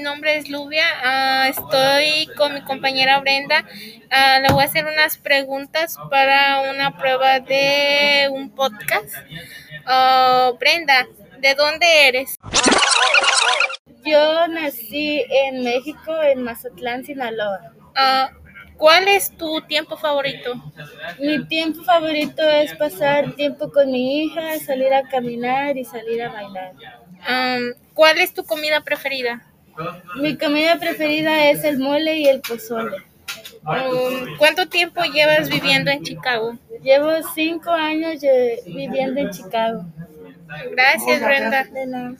nombre es Luvia. Ah, estoy con mi compañera Brenda. Ah, le voy a hacer unas preguntas para una prueba de un podcast. Ah, Brenda, ¿de dónde eres? Yo nací en México, en Mazatlán, Sinaloa. ¿Cuál es tu tiempo favorito? Mi tiempo favorito es pasar tiempo con mi hija, salir a caminar y salir a bailar. ¿Cuál es tu comida preferida? Mi comida preferida es el mole y el pozole. Um, ¿Cuánto tiempo llevas viviendo en Chicago? Llevo cinco años viviendo en Chicago. Gracias, Brenda. De nada.